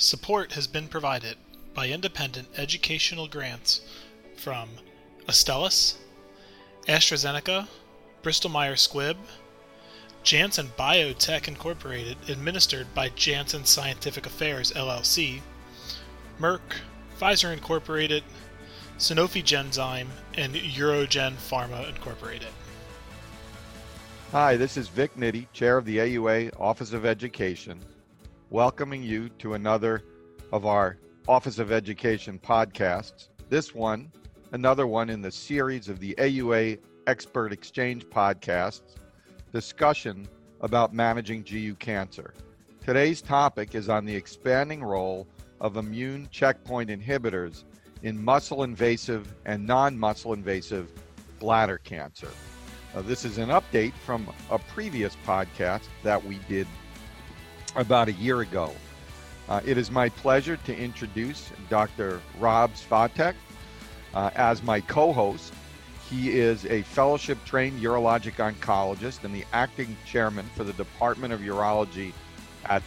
Support has been provided by independent educational grants from Astellas, AstraZeneca, Bristol Myers Squibb, Janssen Biotech Incorporated, administered by Janssen Scientific Affairs LLC, Merck, Pfizer Incorporated, Sanofi Genzyme, and UroGen Pharma Incorporated. Hi, this is Vic Nitti, Chair of the AUA Office of Education, welcoming you to another of our Office of Education podcasts. This one, another one in the series of the AUA Expert Exchange podcasts, discussion about managing GU cancer. Today's topic is on the expanding role of immune checkpoint inhibitors in muscle invasive and non muscle invasive bladder cancer. This is an update from a previous podcast that we did about a year ago. Uh, it is my pleasure to introduce Dr. Rob Svatek uh, as my co host. He is a fellowship trained urologic oncologist and the acting chairman for the Department of Urology at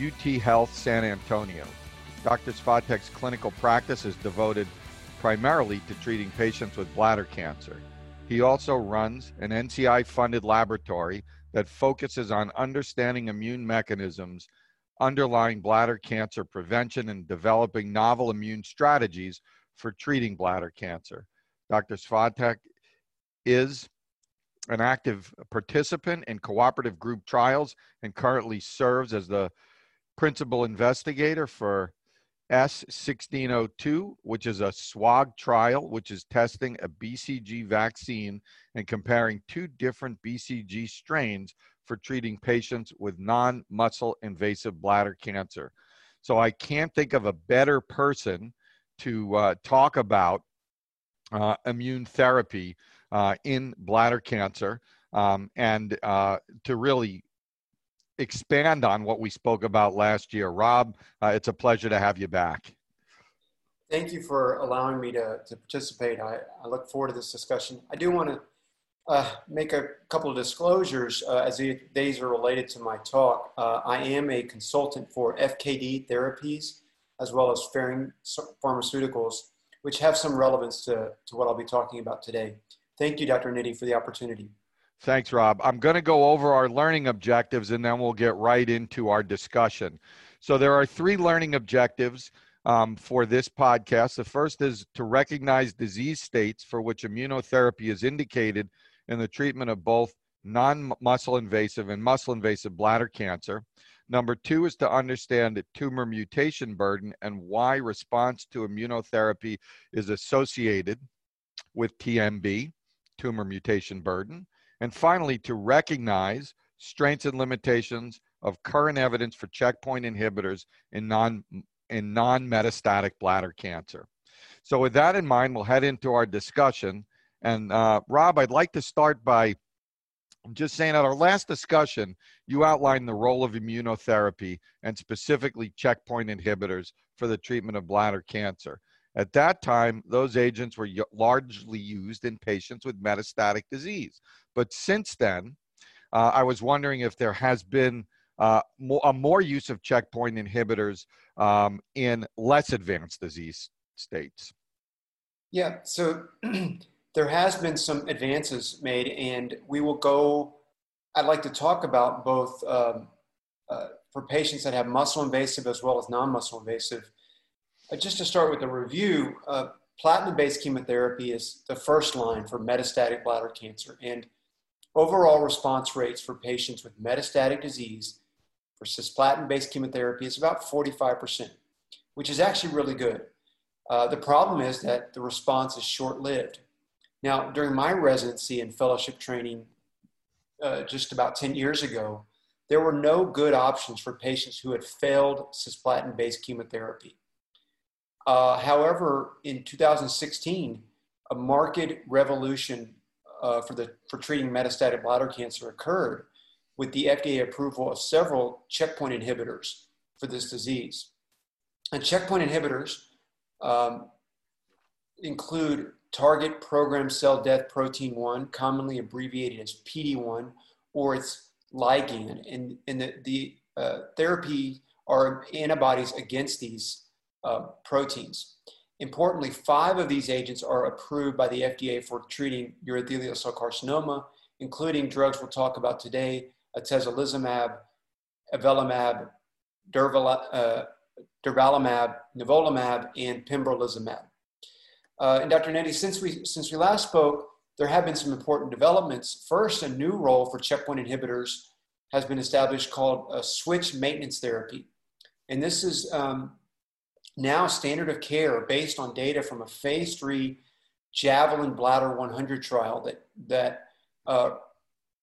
UT Health San Antonio. Dr. Svatek's clinical practice is devoted primarily to treating patients with bladder cancer. He also runs an NCI funded laboratory that focuses on understanding immune mechanisms underlying bladder cancer prevention and developing novel immune strategies for treating bladder cancer. Dr. Svatek is an active participant in cooperative group trials and currently serves as the principal investigator for S1602, which is a SWOG trial, which is testing a BCG vaccine and comparing two different BCG strains for treating patients with non muscle invasive bladder cancer. So I can't think of a better person to uh, talk about uh, immune therapy uh, in bladder cancer um, and uh, to really expand on what we spoke about last year. Rob, uh, it's a pleasure to have you back. Thank you for allowing me to, to participate. I, I look forward to this discussion. I do want to uh, make a couple of disclosures uh, as these are related to my talk. Uh, I am a consultant for FKD therapies as well as Ferring Pharmaceuticals, which have some relevance to, to what I'll be talking about today. Thank you, Dr. Nitti, for the opportunity. Thanks, Rob. I'm going to go over our learning objectives and then we'll get right into our discussion. So, there are three learning objectives um, for this podcast. The first is to recognize disease states for which immunotherapy is indicated in the treatment of both non muscle invasive and muscle invasive bladder cancer. Number two is to understand tumor mutation burden and why response to immunotherapy is associated with TMB, tumor mutation burden. And finally, to recognize strengths and limitations of current evidence for checkpoint inhibitors in non in non-metastatic bladder cancer. So with that in mind, we'll head into our discussion. And uh, Rob, I'd like to start by just saying at our last discussion, you outlined the role of immunotherapy and specifically checkpoint inhibitors for the treatment of bladder cancer. At that time, those agents were largely used in patients with metastatic disease. But since then, uh, I was wondering if there has been uh, more, a more use of checkpoint inhibitors um, in less advanced disease states. Yeah, so there has been some advances made, and we will go. I'd like to talk about both um, uh, for patients that have muscle invasive as well as non-muscle invasive. Uh, just to start with a review, uh, platinum-based chemotherapy is the first line for metastatic bladder cancer, and Overall response rates for patients with metastatic disease for cisplatin-based chemotherapy is about 45%, which is actually really good. Uh, the problem is that the response is short-lived. Now, during my residency and fellowship training uh, just about 10 years ago, there were no good options for patients who had failed cisplatin-based chemotherapy. Uh, however, in 2016, a marked revolution uh, for, the, for treating metastatic bladder cancer occurred with the FDA approval of several checkpoint inhibitors for this disease. And checkpoint inhibitors um, include target programmed cell death protein 1, commonly abbreviated as PD1, or its ligand. And, and the, the uh, therapy are antibodies against these uh, proteins. Importantly, five of these agents are approved by the FDA for treating urothelial cell carcinoma, including drugs we'll talk about today, atezolizumab, avelumab, uh, durvalumab, nivolumab, and pembrolizumab. Uh, and Dr. Nitti, since we, since we last spoke, there have been some important developments. First, a new role for checkpoint inhibitors has been established called a switch maintenance therapy. And this is um, now standard of care based on data from a phase three Javelin Bladder 100 trial that, that uh,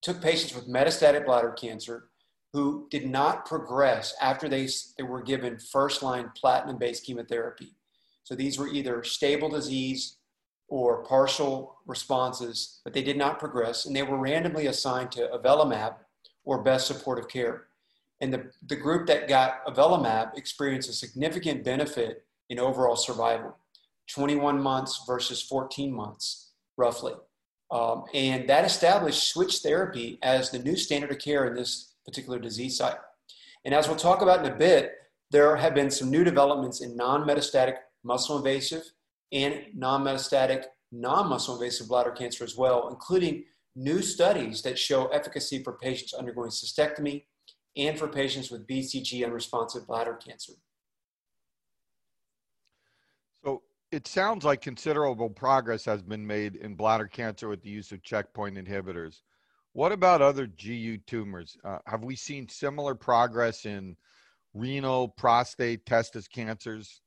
took patients with metastatic bladder cancer who did not progress after they, they were given first line platinum based chemotherapy. So these were either stable disease or partial responses, but they did not progress, and they were randomly assigned to avelumab or best supportive care. And the, the group that got avelumab experienced a significant benefit in overall survival 21 months versus 14 months, roughly. Um, and that established switch therapy as the new standard of care in this particular disease site. And as we'll talk about in a bit, there have been some new developments in non metastatic muscle invasive and non metastatic non muscle invasive bladder cancer as well, including new studies that show efficacy for patients undergoing cystectomy and for patients with BCG unresponsive bladder cancer. So it sounds like considerable progress has been made in bladder cancer with the use of checkpoint inhibitors. What about other GU tumors? Uh, have we seen similar progress in renal, prostate, testis cancers?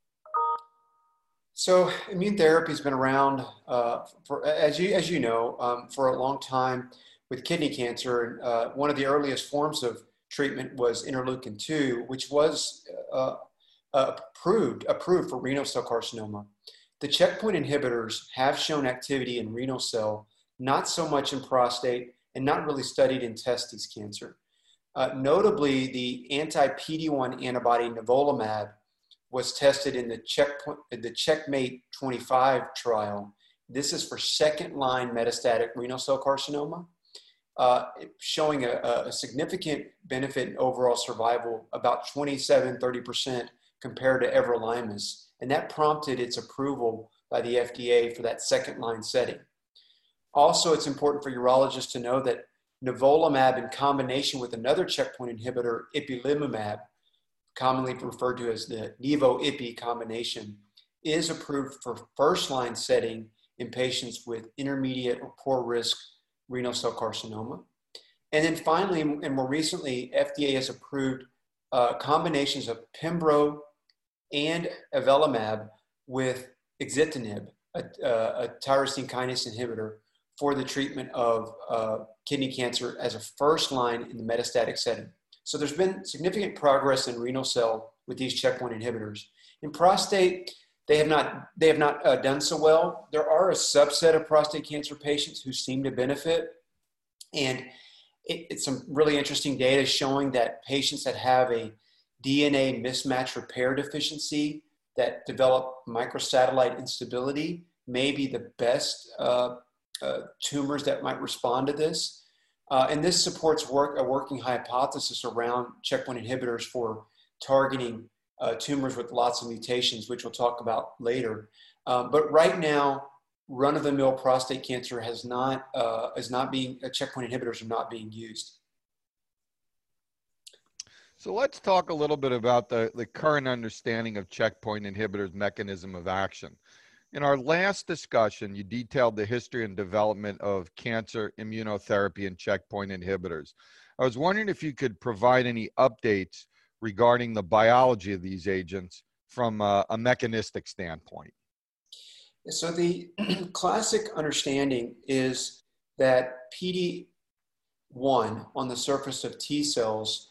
So immune therapy has been around uh, for, as you as you know, um, for a long time with kidney cancer. Uh, one of the earliest forms of treatment was interleukin two, which was uh, uh, approved approved for renal cell carcinoma. The checkpoint inhibitors have shown activity in renal cell, not so much in prostate, and not really studied in testes cancer. Uh, notably, the anti-PD-1 antibody nivolumab was tested in the checkpoint the checkmate 25 trial this is for second line metastatic renal cell carcinoma uh, showing a, a, significant benefit in overall survival about 27 30% compared to everolimus. And that prompted its approval by the fda for that second line setting. Also it's important for urologists to know that nivolumab in combination with another checkpoint inhibitor ipilimumab commonly referred to as the Nivo-Ipi combination, is approved for first-line setting in patients with intermediate or poor risk renal cell carcinoma. And then finally, and more recently, FDA has approved uh, combinations of Pembro and avelumab with axitinib, a, a, tyrosine kinase inhibitor, for the treatment of uh, kidney cancer as a first line in the metastatic setting. So there's been significant progress in renal cell with these checkpoint inhibitors. In prostate, they have not they have not uh, done so well. There are a subset of prostate cancer patients who seem to benefit, and it, it's some really interesting data showing that patients that have a DNA mismatch repair deficiency that develop microsatellite instability may be the best uh, uh, tumors that might respond to this. Uh, and this supports work, a working hypothesis around checkpoint inhibitors for targeting uh, tumors with lots of mutations, which we'll talk about later. Um, but right now, run-of-the-mill prostate cancer has not uh, is not being uh, checkpoint inhibitors are not being used. So let's talk a little bit about the, the current understanding of checkpoint inhibitors mechanism of action. In our last discussion, you detailed the history and development of cancer immunotherapy and checkpoint inhibitors. I was wondering if you could provide any updates regarding the biology of these agents from a, a mechanistic standpoint. So, the classic understanding is that PD1 on the surface of T cells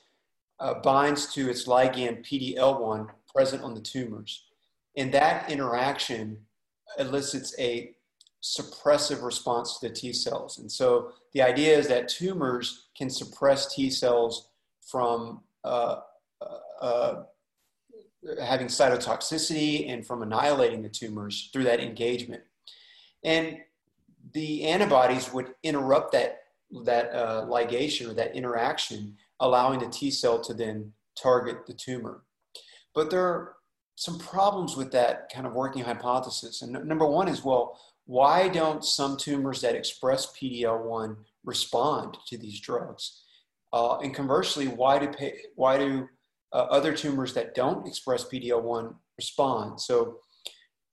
uh, binds to its ligand PDL1 present on the tumors. And that interaction elicits a suppressive response to the T cells. And so the idea is that tumors can suppress T cells from uh, uh, uh, having cytotoxicity and from annihilating the tumors through that engagement. And the antibodies would interrupt that, that uh, ligation or that interaction, allowing the T cell to then target the tumor. but there are some problems with that kind of working hypothesis. And number one is well, why don't some tumors that express PD-L1 respond to these drugs? Uh, and conversely, why do why do uh, other tumors that don't express PD-L1 respond? So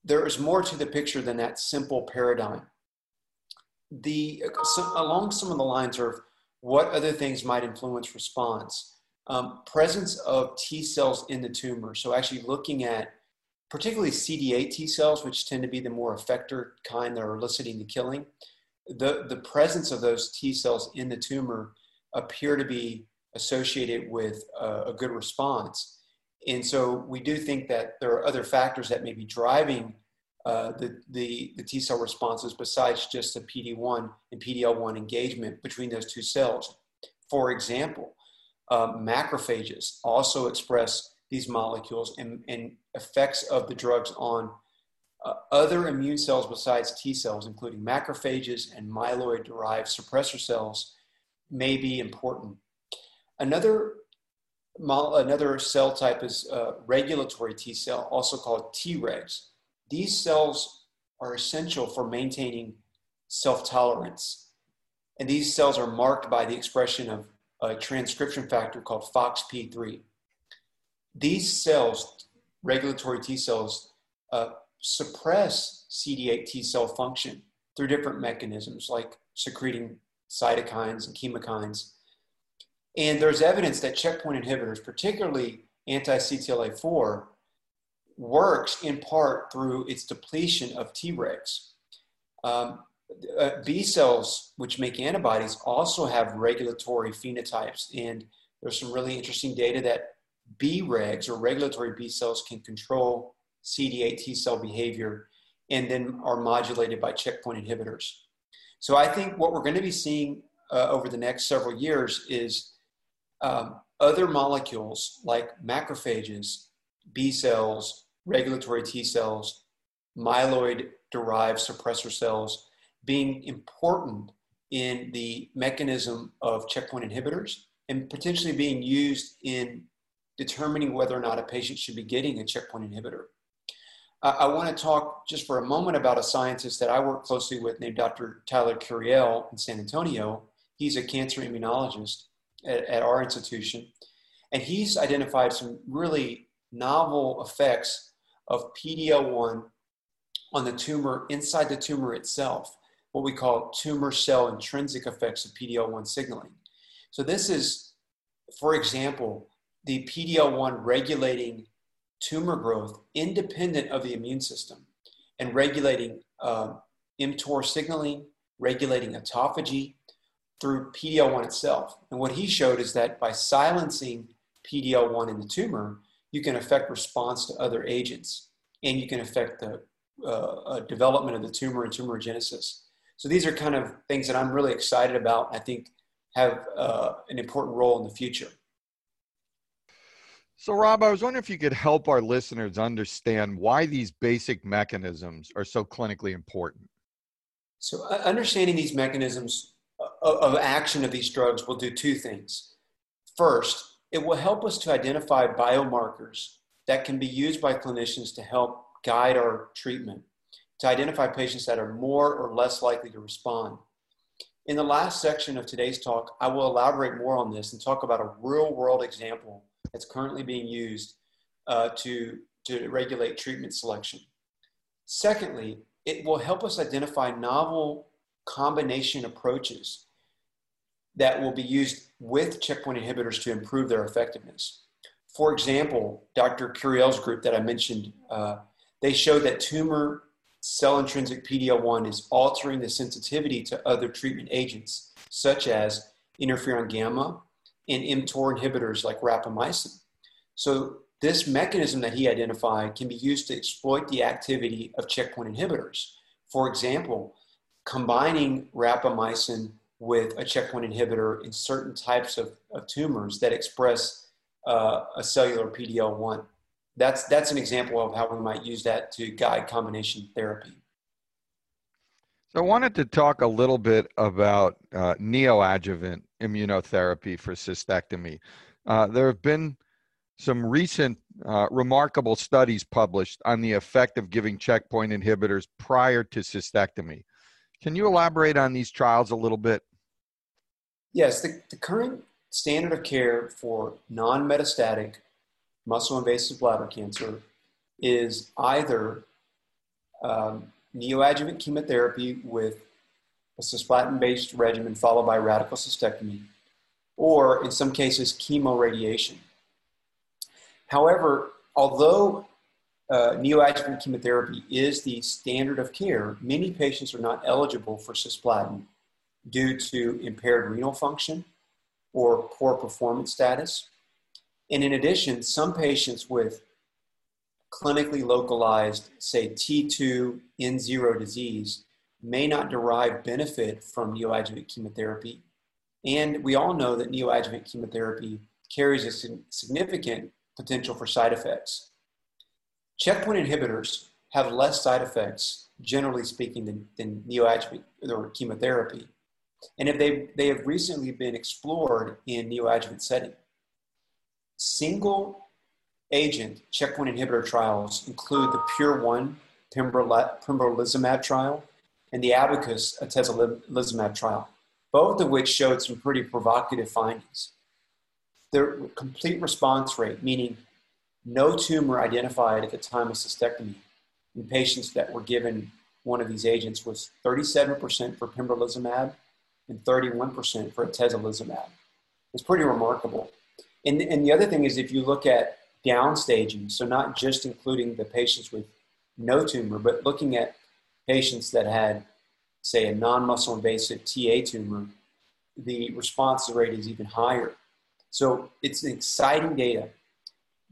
there is more to the picture than that simple paradigm. The along some of the lines of what other things might influence response. Um, presence of T cells in the tumor. So actually looking at particularly CD8 T cells, which tend to be the more effector kind that are eliciting the killing, the, the presence of those T cells in the tumor appear to be associated with a, a good response. And so we do think that there are other factors that may be driving uh, the, the, the T cell responses besides just the PD1 and PD-L1 engagement between those two cells. For example, uh, macrophages also express these molecules and, and effects of the drugs on uh, other immune cells besides T cells, including macrophages and myeloid derived suppressor cells, may be important. Another, another cell type is uh, regulatory T cell, also called Tregs. These cells are essential for maintaining self tolerance. And these cells are marked by the expression of a transcription factor called FOXP3. These cells, regulatory T cells, uh, suppress CD8 T cell function through different mechanisms like secreting cytokines and chemokines. And there's evidence that checkpoint inhibitors, particularly anti CTLA4, works in part through its depletion of Tregs. Um, uh, B cells, which make antibodies, also have regulatory phenotypes. And there's some really interesting data that B regs or regulatory B cells can control CD8 T cell behavior and then are modulated by checkpoint inhibitors. So I think what we're going to be seeing uh, over the next several years is um, other molecules like macrophages, B cells, regulatory T cells, myeloid derived suppressor cells being important in the mechanism of checkpoint inhibitors and potentially being used in determining whether or not a patient should be getting a checkpoint inhibitor. I want to talk just for a moment about a scientist that I work closely with named Dr. Tyler Curiel in San Antonio. He's a cancer immunologist at, at our institution, and he's identified some really novel effects of PD-L1 on the tumor inside the tumor itself, what we call tumor cell intrinsic effects of PD-L1 signaling. So this is, for example, the PD-L1 regulating tumor growth independent of the immune system and regulating uh, mTOR signaling, regulating autophagy through PD-L1 itself. And what he showed is that by silencing PD-L1 in the tumor, you can affect response to other agents and you can affect the uh, uh, development of the tumor and tumorigenesis. So these are kind of things that I'm really excited about. I think have uh, an important role in the future. So, Rob, I was wondering if you could help our listeners understand why these basic mechanisms are so clinically important. So, uh, understanding these mechanisms of action of these drugs will do two things. First, it will help us to identify biomarkers that can be used by clinicians to help guide our treatment, to identify patients that are more or less likely to respond. In the last section of today's talk, I will elaborate more on this and talk about a real world example that's currently being used uh, to, to regulate treatment selection. Secondly, it will help us identify novel combination approaches that will be used with checkpoint inhibitors to improve their effectiveness. For example, Dr. Curiel's group that I mentioned, uh, they showed that tumor cell intrinsic PD-L1 is altering the sensitivity to other treatment agents, such as interferon gamma and mTOR inhibitors like rapamycin. So this mechanism that he identified can be used to exploit the activity of checkpoint inhibitors. For example, combining rapamycin with a checkpoint inhibitor in certain types of, of tumors that express uh, a cellular PD-L1. That's, that's an example of how we might use that to guide combination therapy. So I wanted to talk a little bit about uh, neoadjuvant immunotherapy for cystectomy. Uh, there have been some recent uh, remarkable studies published on the effect of giving checkpoint inhibitors prior to cystectomy. Can you elaborate on these trials a little bit? Yes, the, the current standard of care for non metastatic muscle invasive bladder cancer is either um, neoadjuvant chemotherapy with a cisplatin based regimen followed by radical cystectomy, or in some cases, chemoradiation. However, although uh, neoadjuvant chemotherapy is the standard of care, many patients are not eligible for cisplatin due to impaired renal function or poor performance status. And in addition, some patients with clinically localized, say T2 N0 disease, may not derive benefit from neoadjuvant chemotherapy. And we all know that neoadjuvant chemotherapy carries a significant potential for side effects. Checkpoint inhibitors have less side effects, generally speaking, than, than neoadjuvant or chemotherapy. And if they, they have recently been explored in neoadjuvant setting. Single agent checkpoint inhibitor trials include the Pure One pembrolizumab trial and the Abacus atezolizumab trial, both of which showed some pretty provocative findings. Their complete response rate, meaning no tumor identified at the time of cystectomy in patients that were given one of these agents, was 37% for pembrolizumab and 31% for a atezolizumab. It's pretty remarkable. And, and the other thing is, if you look at downstaging, so not just including the patients with no tumor, but looking at patients that had, say, a non muscle invasive TA tumor, the response rate is even higher. So it's exciting data.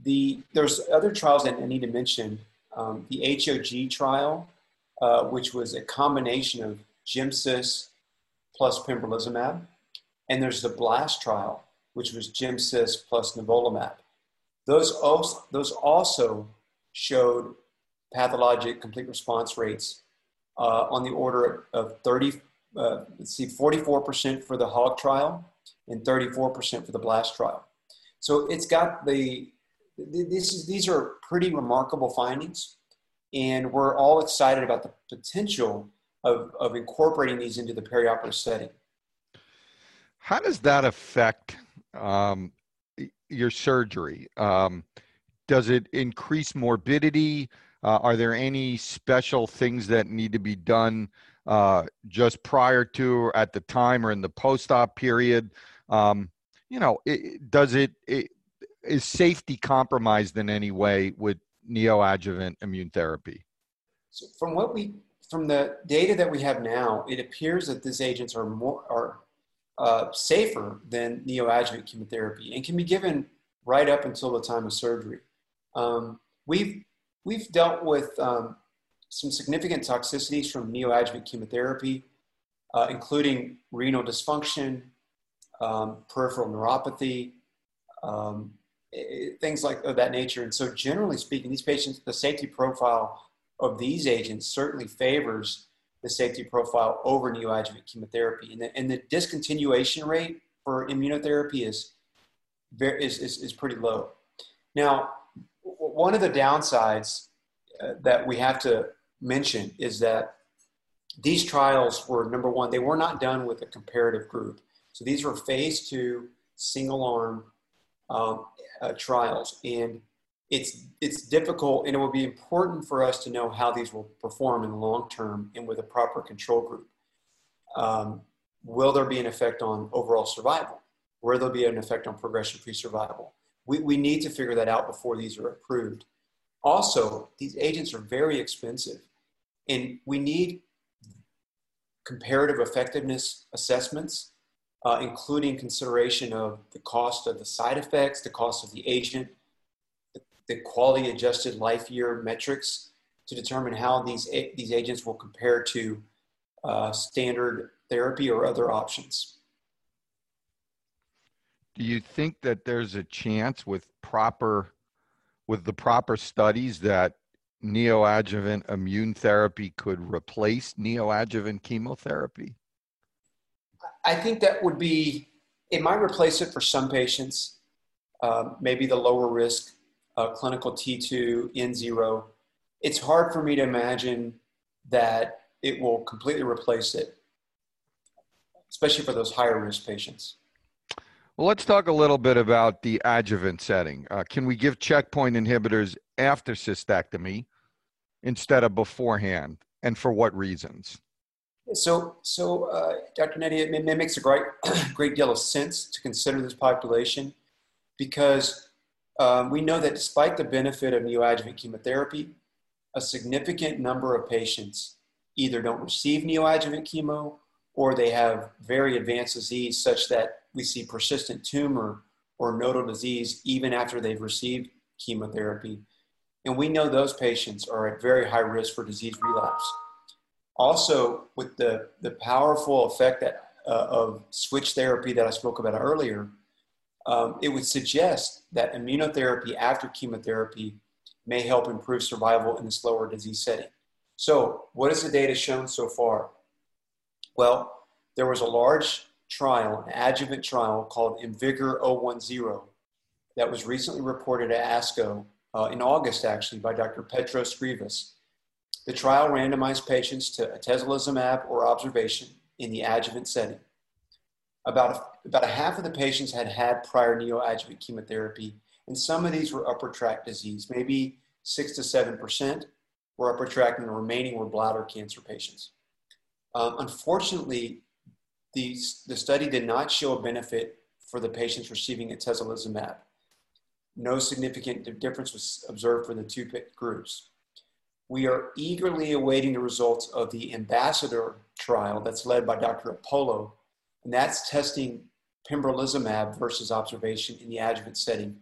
The, there's other trials that I need to mention. Um, the HOG trial, uh, which was a combination of GemCis plus pembrolizumab, and there's the BLAST trial, which was GemCis plus nivolumab. Those also, those also showed pathologic complete response rates uh, on the order of 30, uh, let's see, 44% for the HOG trial and 34% for the BLAST trial. So it's got the, this is, these are pretty remarkable findings, and we're all excited about the potential of, of incorporating these into the perioperative setting. How does that affect um, your surgery? Um, does it increase morbidity? Uh, are there any special things that need to be done uh, just prior to or at the time or in the post-op period? Um, you know, it, does it, it is safety compromised in any way with neoadjuvant immune therapy? So from what we from the data that we have now, it appears that these agents are more are uh, safer than neoadjuvant chemotherapy and can be given right up until the time of surgery. Um, we've, we've dealt with um, some significant toxicities from neoadjuvant chemotherapy, uh, including renal dysfunction, um, peripheral neuropathy, um, things like of that nature. And so, generally speaking, these patients, the safety profile of these agents certainly favors the safety profile over neoadjuvant chemotherapy. And the, and the discontinuation rate for immunotherapy is, is, is, is pretty low. Now, one of the downsides uh, that we have to mention is that these trials were number one, they were not done with a comparative group. So these were phase two, single arm um, uh, trials. And it's it's difficult and it will be important for us to know how these will perform in the long term and with a proper control group. Um, will there be an effect on overall survival? Will there be an effect on progression-free survival? We, we need to figure that out before these are approved. Also, these agents are very expensive, and we need comparative effectiveness assessments, uh, including consideration of the cost of the side effects, the cost of the agent, the quality adjusted life year metrics to determine how these, these agents will compare to uh, standard therapy or other options. Do you think that there's a chance with proper with the proper studies that neoadjuvant immune therapy could replace neoadjuvant chemotherapy? I think that would be it might replace it for some patients. um, maybe the lower risk uh, clinical T2 N0. It's hard for me to imagine that it will completely replace it, especially for those higher risk patients. Well, let's talk a little bit about the adjuvant setting. Uh, can we give checkpoint inhibitors after cystectomy instead of beforehand, and for what reasons? So, so uh, Dr. Nitti, it, it makes a great, great deal of sense to consider this population because um, we know that despite the benefit of neoadjuvant chemotherapy, a significant number of patients either don't receive neoadjuvant chemo or they have very advanced disease such that we see persistent tumor or nodal disease even after they've received chemotherapy. And we know those patients are at very high risk for disease relapse. Also, with the, the powerful effect that, uh, of switch therapy that I spoke about earlier, um, it would suggest that immunotherapy after chemotherapy may help improve survival in this lower disease setting. So, what has the data shown so far? Well, there was a large trial, an adjuvant trial called IMvigor 010 that was recently reported at ASCO uh, in August, actually, by Dr. Petros Grivas. The trial randomized patients to atezolizumab or observation in the adjuvant setting. About a, about a half of the patients had had prior neoadjuvant chemotherapy, and some of these were upper tract disease. Maybe six to seven percent were upper tract, and the remaining were bladder cancer patients. Um, unfortunately, the, the study did not show a benefit for the patients receiving atezolizumab. No significant difference was observed for the two groups. We are eagerly awaiting the results of the Ambassador trial that's led by Dr. Apolo and that's testing pembrolizumab versus observation in the adjuvant setting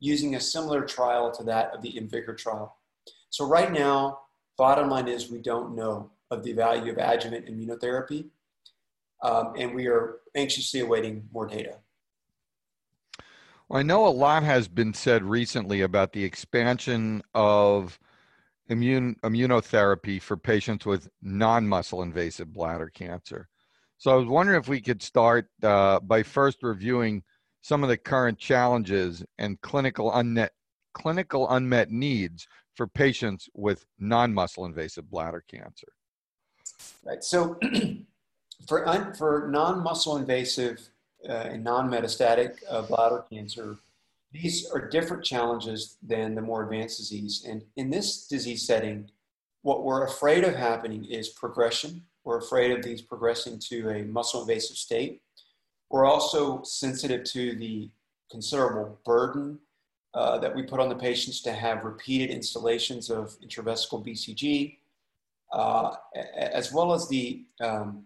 using a similar trial to that of the IMvigor trial. So right now, bottom line is we don't know of the value of adjuvant immunotherapy, um, and we are anxiously awaiting more data. Well, I know a lot has been said recently about the expansion of immune immunotherapy for patients with non-muscle invasive bladder cancer. So I was wondering if we could start uh, by first reviewing some of the current challenges and clinical unmet clinical unmet needs for patients with non-muscle invasive bladder cancer. Right. So for un, for non-muscle invasive uh, and non-metastatic uh, bladder cancer, these are different challenges than the more advanced disease. And in this disease setting, what we're afraid of happening is progression we're afraid of these progressing to a muscle invasive state. We're also sensitive to the considerable burden uh, that we put on the patients to have repeated instillations of intravesical BCG, uh, as well as the um,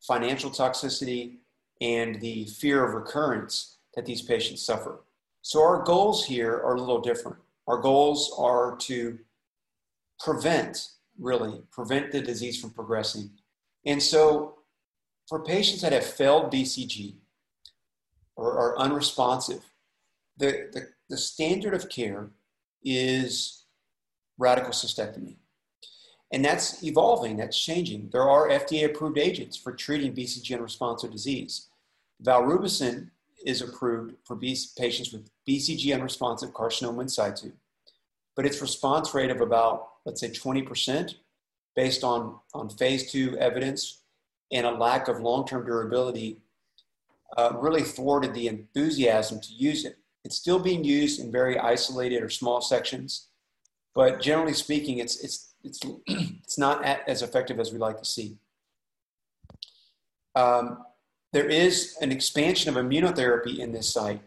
financial toxicity and the fear of recurrence that these patients suffer. So, our goals here are a little different. Our goals are to prevent, really, prevent the disease from progressing and so, for patients that have failed BCG or are unresponsive, the, the, the standard of care is radical cystectomy. And that's evolving, that's changing. There are FDA approved agents for treating BCG unresponsive disease. Valrubicin is approved for patients with BCG unresponsive carcinoma in situ, but its response rate of about, let's say, 20% based on, on phase two evidence and a lack of long-term durability uh, really thwarted the enthusiasm to use it. It's still being used in very isolated or small sections, but generally speaking, it's, it's, it's, it's not as effective as we'd like to see. Um, there is an expansion of immunotherapy in this site.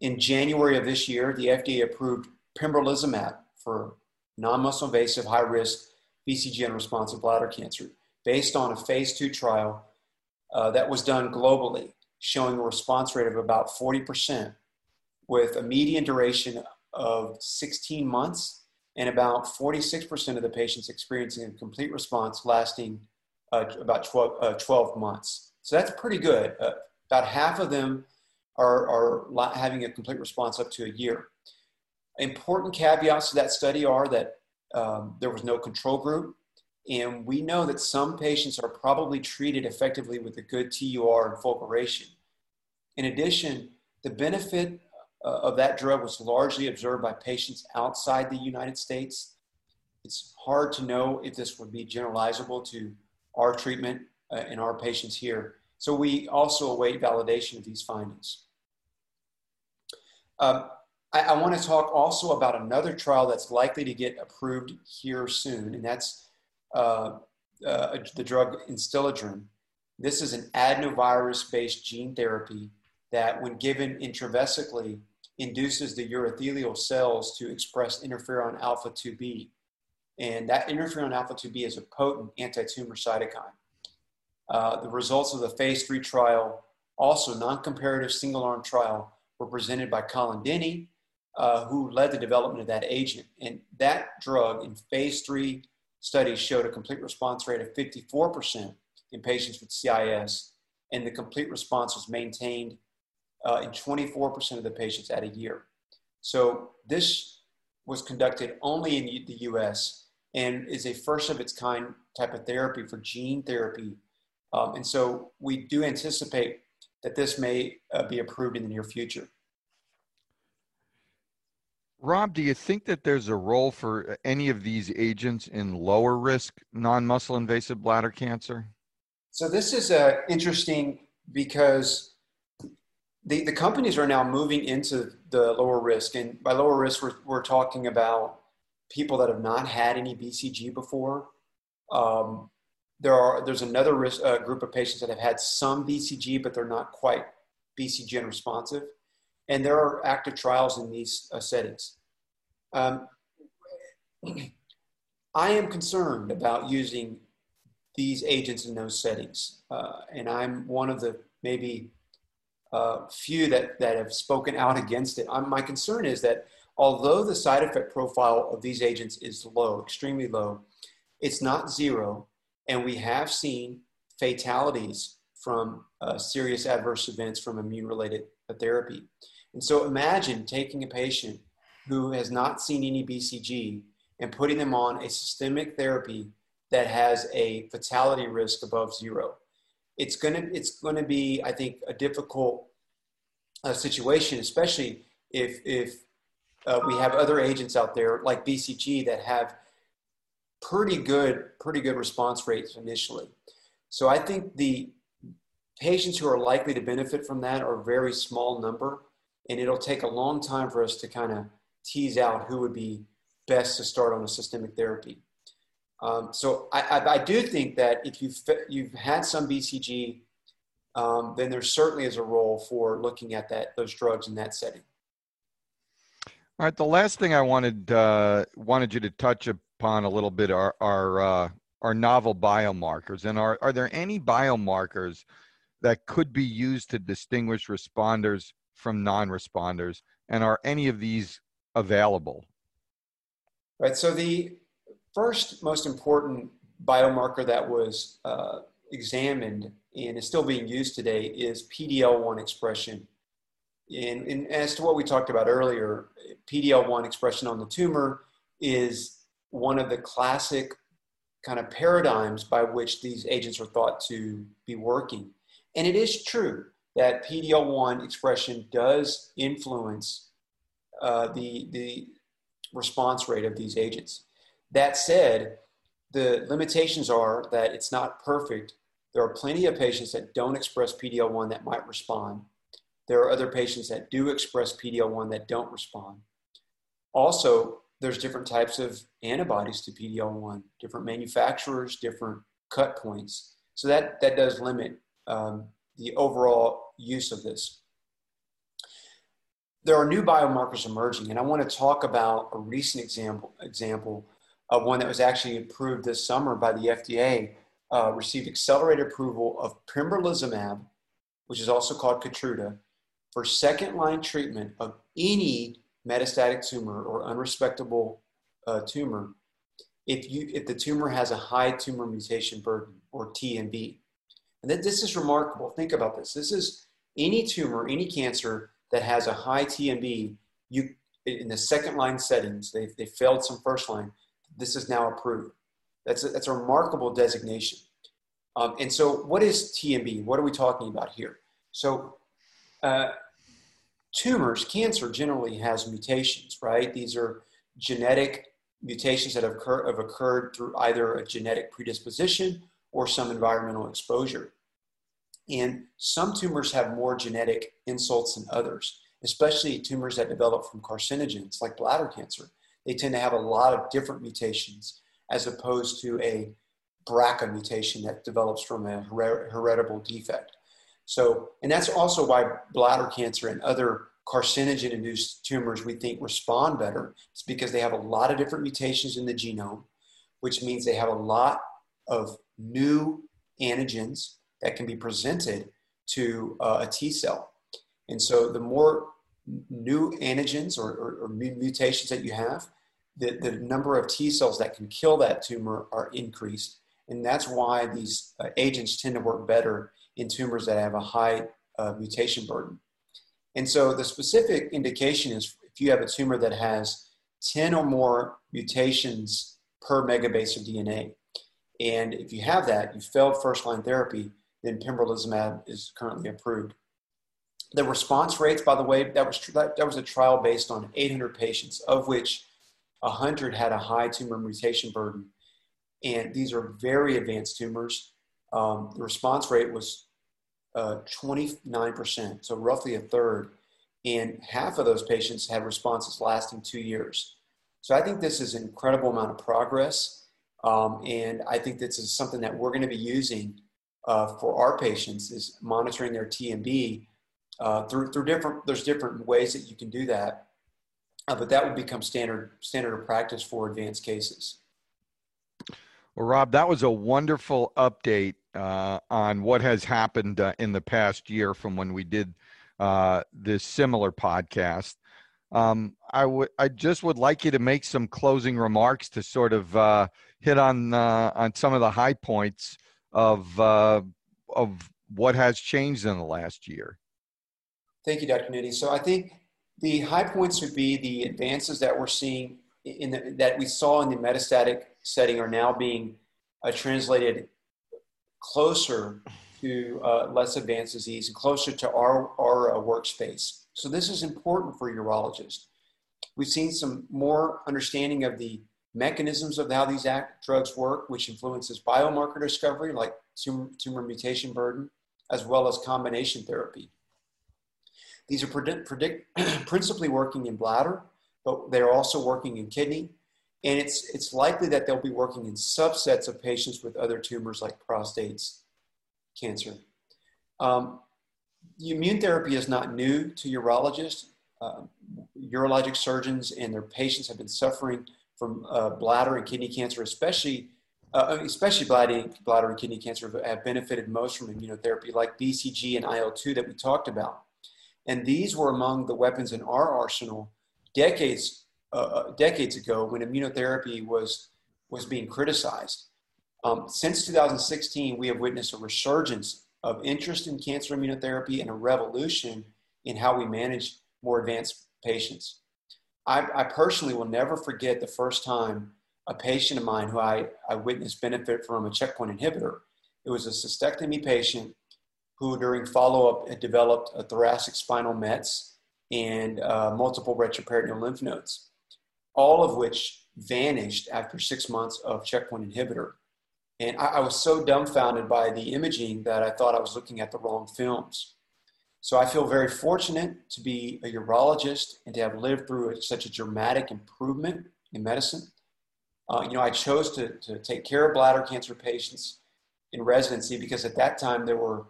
In January of this year, the FDA approved pembrolizumab for non-muscle invasive high risk BCG unresponsive bladder cancer based on a phase two trial uh, that was done globally, showing a response rate of about 40% with a median duration of 16 months and about 46% of the patients experiencing a complete response lasting uh, about 12, uh, 12, months. So that's pretty good. Uh, about half of them are, are having a complete response up to a year. Important caveats to that study are that um, there was no control group. And we know that some patients are probably treated effectively with a good TUR and fulguration. In addition, the benefit uh, of that drug was largely observed by patients outside the United States. It's hard to know if this would be generalizable to our treatment uh, our patients here. So we also await validation of these findings. Um, I, I want to talk also about another trial that's likely to get approved here soon, and that's uh, uh, the drug Instiladrin. This is an adenovirus-based gene therapy that, when given intravesically, induces the urothelial cells to express interferon alpha 2b. And that interferon alpha 2b is a potent anti-tumor cytokine. Uh, the results of the phase three trial, also non-comparative single-arm trial, were presented by Colin Dinney, uh, who led the development of that agent. And that drug in phase three studies showed a complete response rate of 54% in patients with CIS, and the complete response was maintained uh, in 24% of the patients at a year. So this was conducted only in the US and is a first of its kind type of therapy for gene therapy. Um, and so we do anticipate that this may uh, be approved in the near future. Rob, do you think that there's a role for any of these agents in lower risk non muscle invasive bladder cancer? So, this is uh, interesting because the, the companies are now moving into the lower risk. And by lower risk, we're, we're talking about people that have not had any BCG before. Um, there are there's another risk, uh, group of patients that have had some BCG, but they're not quite BCG unresponsive. And there are active trials in these uh, settings. Um, I am concerned about using these agents in those settings. Uh, and I'm one of the maybe uh, few that, that have spoken out against it. My concern is that although the side effect profile of these agents is low, extremely low, it's not zero. And we have seen fatalities from uh, serious adverse events from immune related therapy. And so imagine taking a patient who has not seen any BCG and putting them on a systemic therapy that has a fatality risk above zero. It's to it's to be i think a difficult uh, situation especially if if uh, we have other agents out there like bcg that have pretty good pretty good response rates initially. So i think the patients who are likely to benefit from that are a very small number and it'll take a long time for us to kind of tease out who would be best to start on a systemic therapy um, so I, I, I, do think that if you've, you've had some BCG, um, then there certainly is a role for looking at that those drugs in that setting. All right. The last thing I wanted uh, wanted you to touch upon a little bit are are, uh, are novel biomarkers, and are are there any biomarkers that could be used to distinguish responders from non-responders, and are any of these available? Right. So the first most important biomarker that was uh, examined and is still being used today is PD-L1 expression. And, and, as to what we talked about earlier, PD-L1 expression on the tumor is one of the classic kind of paradigms by which these agents are thought to be working. And it is true that PD-L1 expression does influence uh, the, the response rate of these agents. That said, the limitations are that it's not perfect. There are plenty of patients that don't express PD-L1 that might respond. There are other patients that do express PD-L1 that don't respond. Also, there's different types of antibodies to PD-L1, different manufacturers, different cut points. So that, that does limit um, the overall use of this. There are new biomarkers emerging, and I want to talk about a recent example, example uh, one that was actually approved this summer by the FDA, uh, received accelerated approval of pembrolizumab, which is also called Keytruda, for second line treatment of any metastatic tumor or unresectable uh, tumor if, you, if the tumor has a high tumor mutation burden or TMB. And that this is remarkable. Think about this. This is any tumor, any cancer that has a high TMB, you in the second line settings, they they failed some first line, this is now approved. That's a, that's a remarkable designation. Um, and so, what is TMB? What are we talking about here? So, uh, tumors, cancer generally has mutations, right? These are genetic mutations that have, occur, have occurred through either a genetic predisposition or some environmental exposure. And some tumors have more genetic insults than others, especially tumors that develop from carcinogens like bladder cancer. They tend to have a lot of different mutations as opposed to a BRCA mutation that develops from a heritable defect. So, and that's also why bladder cancer and other carcinogen induced tumors we think respond better. It's because they have a lot of different mutations in the genome, which means they have a lot of new antigens that can be presented to uh, a T cell. And so the more new antigens or, or, or, mutations that you have, the, the number of T cells that can kill that tumor are increased. And that's why these uh, agents tend to work better in tumors that have a high uh, mutation burden. And so the specific indication is if you have a tumor that has 10 or more mutations per megabase of DNA. And if you have that, you failed first line therapy, then pembrolizumab is currently approved. The response rates, by the way, that was, that, that was a trial based on 800 patients, of which 100 had a high tumor mutation burden. And these are very advanced tumors. Um, the response rate was uh, 29%, so roughly a third. And half of those patients had responses lasting two years. So I think this is an incredible amount of progress. Um, and I think this is something that we're going to be using uh, for our patients is monitoring their TMB uh, through, through different, there's different ways that you can do that. Uh, but that would become standard, standard of practice for advanced cases. Well, Rob, that was a wonderful update uh, on what has happened uh, in the past year from when we did uh, this similar podcast. Um, I would, I just would like you to make some closing remarks to sort of hit on on some of the high points of uh, of what has changed in the last year. Thank you, Dr. Nitti. So I think the high points would be the advances that we're seeing in the, that we saw in the metastatic setting are now being uh, translated closer to uh, less advanced disease and closer to our, our uh, workspace. So this is important for urologists. We've seen some more understanding of the mechanisms of how these drugs work, which influences biomarker discovery like tumor, tumor mutation burden, as well as combination therapy. These are predict, predict, principally working in bladder, but they're also working in kidney. And it's, it's likely that they'll be working in subsets of patients with other tumors like prostate cancer. Um, immune therapy is not new to urologists. Uh, urologic surgeons and their patients have been suffering from uh, bladder and kidney cancer, especially uh, especially bladder, bladder and kidney cancer have benefited most from immunotherapy, like BCG and IL-2 that we talked about. And these were among the weapons in our arsenal decades, uh, uh, decades ago when immunotherapy was, was being criticized. Um, since 2016, we have witnessed a resurgence of interest in cancer immunotherapy and a revolution in how we manage more advanced patients. I, I personally will never forget the first time a patient of mine who I, I witnessed benefit from a checkpoint inhibitor. It was a cystectomy patient who during follow-up had developed a thoracic spinal mets and uh, multiple retroperitoneal lymph nodes, all of which vanished after six months of checkpoint inhibitor. And I, I, was so dumbfounded by the imaging that I thought I was looking at the wrong films. So I feel very fortunate to be a urologist and to have lived through such a dramatic improvement in medicine. Uh, you know, I chose to, to take care of bladder cancer patients in residency because at that time there were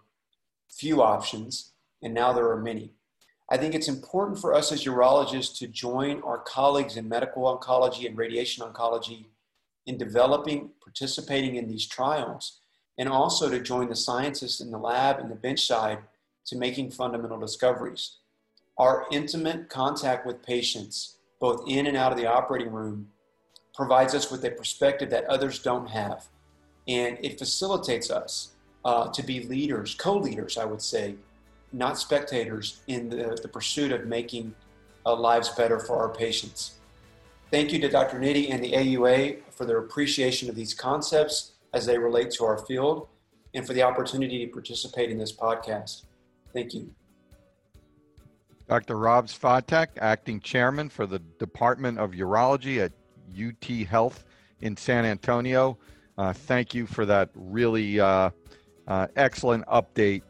few options, and now there are many. I think it's important for us as urologists to join our colleagues in medical oncology and radiation oncology in developing, participating in these trials, and also to join the scientists in the lab and the bench side to making fundamental discoveries. Our intimate contact with patients, both in and out of the operating room, provides us with a perspective that others don't have. And it facilitates us uh, to be leaders, co leaders, I would say, not spectators in the, the pursuit of making uh, lives better for our patients. Thank you to Dr. Nitti and the AUA for their appreciation of these concepts as they relate to our field and for the opportunity to participate in this podcast. Thank you. Dr. Rob Svatek, acting chairman for the Department of Urology at UT Health in San Antonio. Uh, thank you for that really uh, uh, excellent update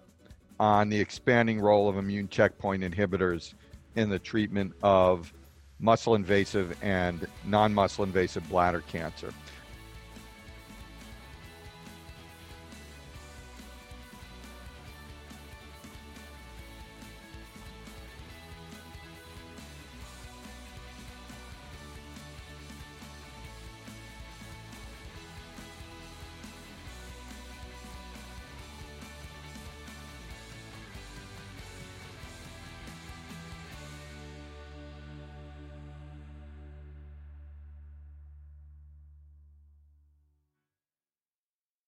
on the expanding role of immune checkpoint inhibitors in the treatment of muscle invasive and non muscle invasive bladder cancer.